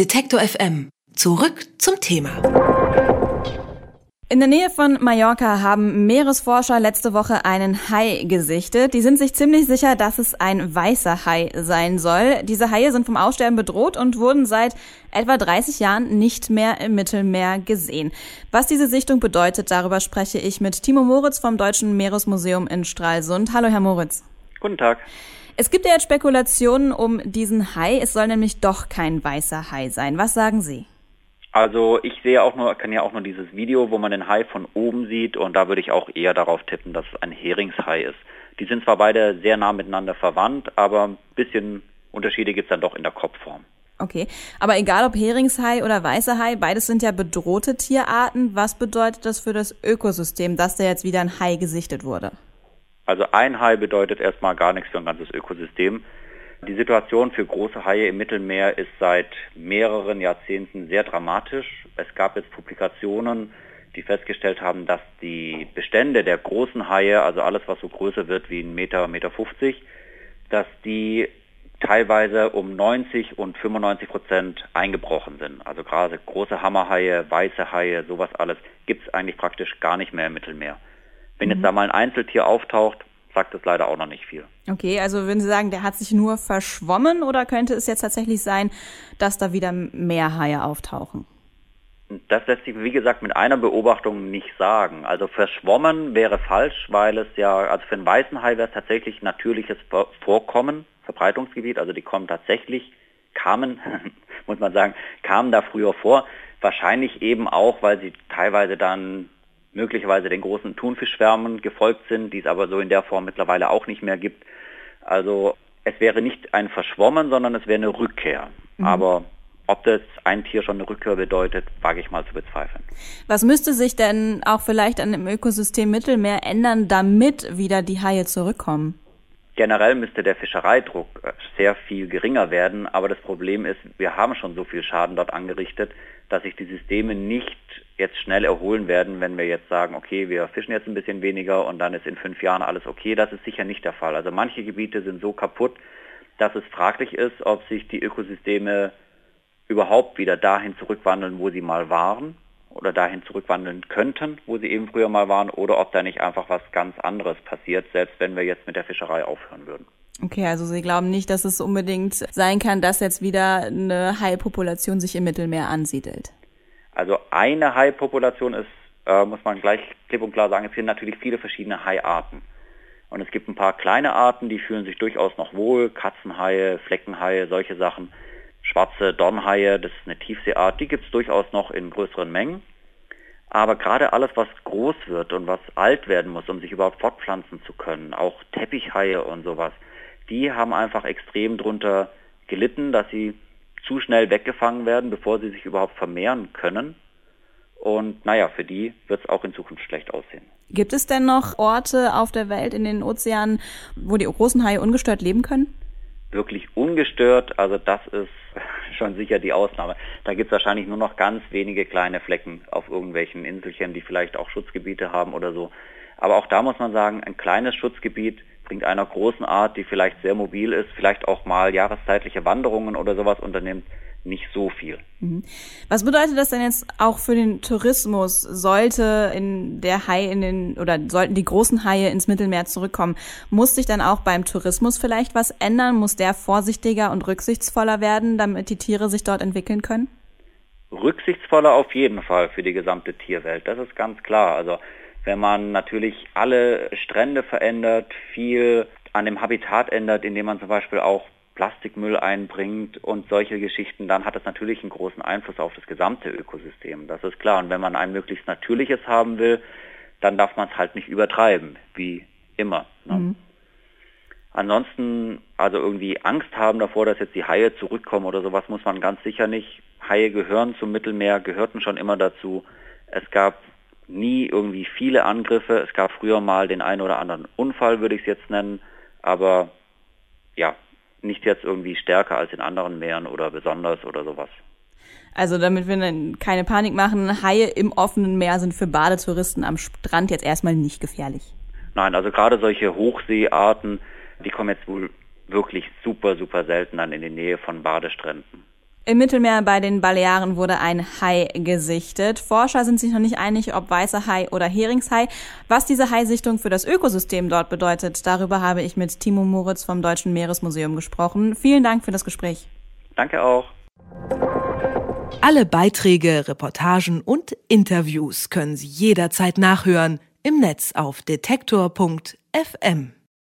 Detektor FM. Zurück zum Thema. In der Nähe von Mallorca haben Meeresforscher letzte Woche einen Hai gesichtet. Die sind sich ziemlich sicher, dass es ein weißer Hai sein soll. Diese Haie sind vom Aussterben bedroht und wurden seit etwa 30 Jahren nicht mehr im Mittelmeer gesehen. Was diese Sichtung bedeutet, darüber spreche ich mit Timo Moritz vom Deutschen Meeresmuseum in Stralsund. Hallo, Herr Moritz. Guten Tag. Es gibt ja jetzt Spekulationen um diesen Hai. Es soll nämlich doch kein weißer Hai sein. Was sagen Sie? Also ich sehe auch nur, kann ja auch nur dieses Video, wo man den Hai von oben sieht und da würde ich auch eher darauf tippen, dass es ein Heringshai ist. Die sind zwar beide sehr nah miteinander verwandt, aber ein bisschen Unterschiede gibt es dann doch in der Kopfform. Okay, aber egal ob Heringshai oder weißer Hai, beides sind ja bedrohte Tierarten. Was bedeutet das für das Ökosystem, dass da jetzt wieder ein Hai gesichtet wurde? Also ein Hai bedeutet erstmal gar nichts für ein ganzes Ökosystem. Die Situation für große Haie im Mittelmeer ist seit mehreren Jahrzehnten sehr dramatisch. Es gab jetzt Publikationen, die festgestellt haben, dass die Bestände der großen Haie, also alles, was so größer wird wie ein Meter, Meter 50, dass die teilweise um 90 und 95 Prozent eingebrochen sind. Also gerade große Hammerhaie, weiße Haie, sowas alles gibt es eigentlich praktisch gar nicht mehr im Mittelmeer. Wenn mhm. jetzt da mal ein Einzeltier auftaucht, sagt es leider auch noch nicht viel. Okay, also würden Sie sagen, der hat sich nur verschwommen oder könnte es jetzt tatsächlich sein, dass da wieder mehr Haie auftauchen? Das lässt sich, wie gesagt, mit einer Beobachtung nicht sagen. Also verschwommen wäre falsch, weil es ja, also für einen weißen Hai wäre es tatsächlich natürliches Vorkommen, Verbreitungsgebiet, also die kommen tatsächlich, kamen, muss man sagen, kamen da früher vor. Wahrscheinlich eben auch, weil sie teilweise dann möglicherweise den großen Thunfischschwärmen gefolgt sind, die es aber so in der Form mittlerweile auch nicht mehr gibt. Also es wäre nicht ein Verschwommen, sondern es wäre eine Rückkehr. Mhm. Aber ob das ein Tier schon eine Rückkehr bedeutet, wage ich mal zu bezweifeln. Was müsste sich denn auch vielleicht an dem Ökosystem Mittelmeer ändern, damit wieder die Haie zurückkommen? Generell müsste der Fischereidruck äh, sehr viel geringer werden, aber das Problem ist, wir haben schon so viel Schaden dort angerichtet, dass sich die Systeme nicht jetzt schnell erholen werden, wenn wir jetzt sagen, okay, wir fischen jetzt ein bisschen weniger und dann ist in fünf Jahren alles okay. Das ist sicher nicht der Fall. Also manche Gebiete sind so kaputt, dass es fraglich ist, ob sich die Ökosysteme überhaupt wieder dahin zurückwandeln, wo sie mal waren oder dahin zurückwandeln könnten, wo sie eben früher mal waren, oder ob da nicht einfach was ganz anderes passiert, selbst wenn wir jetzt mit der Fischerei aufhören würden. Okay, also Sie glauben nicht, dass es unbedingt sein kann, dass jetzt wieder eine Haipopulation sich im Mittelmeer ansiedelt? Also eine Haipopulation ist, äh, muss man gleich klipp und klar sagen, es sind natürlich viele verschiedene Haiarten. Und es gibt ein paar kleine Arten, die fühlen sich durchaus noch wohl, Katzenhaie, Fleckenhaie, solche Sachen. Schwarze Dornhaie, das ist eine Tiefseeart, die gibt es durchaus noch in größeren Mengen. Aber gerade alles, was groß wird und was alt werden muss, um sich überhaupt fortpflanzen zu können, auch Teppichhaie und sowas, die haben einfach extrem drunter gelitten, dass sie zu schnell weggefangen werden, bevor sie sich überhaupt vermehren können. Und naja, für die wird es auch in Zukunft schlecht aussehen. Gibt es denn noch Orte auf der Welt, in den Ozeanen, wo die großen Haie ungestört leben können? Wirklich ungestört, also das ist schon sicher die Ausnahme. Da gibt es wahrscheinlich nur noch ganz wenige kleine Flecken auf irgendwelchen Inselchen, die vielleicht auch Schutzgebiete haben oder so. Aber auch da muss man sagen, ein kleines Schutzgebiet bringt einer großen Art, die vielleicht sehr mobil ist, vielleicht auch mal jahreszeitliche Wanderungen oder sowas unternimmt, nicht so viel. Mhm. Was bedeutet das denn jetzt auch für den Tourismus? Sollte in der Hai in den oder sollten die großen Haie ins Mittelmeer zurückkommen, muss sich dann auch beim Tourismus vielleicht was ändern? Muss der vorsichtiger und rücksichtsvoller werden, damit die Tiere sich dort entwickeln können? Rücksichtsvoller auf jeden Fall für die gesamte Tierwelt, das ist ganz klar. Also wenn man natürlich alle Strände verändert, viel an dem Habitat ändert, indem man zum Beispiel auch Plastikmüll einbringt und solche Geschichten, dann hat das natürlich einen großen Einfluss auf das gesamte Ökosystem. Das ist klar. Und wenn man ein möglichst natürliches haben will, dann darf man es halt nicht übertreiben, wie immer. Ne? Mhm. Ansonsten, also irgendwie Angst haben davor, dass jetzt die Haie zurückkommen oder sowas, muss man ganz sicher nicht. Haie gehören zum Mittelmeer, gehörten schon immer dazu. Es gab nie irgendwie viele Angriffe. Es gab früher mal den einen oder anderen Unfall, würde ich es jetzt nennen, aber ja, nicht jetzt irgendwie stärker als in anderen Meeren oder besonders oder sowas. Also damit wir keine Panik machen, Haie im offenen Meer sind für Badetouristen am Strand jetzt erstmal nicht gefährlich. Nein, also gerade solche Hochseearten, die kommen jetzt wohl wirklich super, super selten dann in die Nähe von Badestränden. Im Mittelmeer bei den Balearen wurde ein Hai gesichtet. Forscher sind sich noch nicht einig, ob weißer Hai oder Heringshai. Was diese Haisichtung für das Ökosystem dort bedeutet, darüber habe ich mit Timo Moritz vom Deutschen Meeresmuseum gesprochen. Vielen Dank für das Gespräch. Danke auch. Alle Beiträge, Reportagen und Interviews können Sie jederzeit nachhören im Netz auf detektor.fm.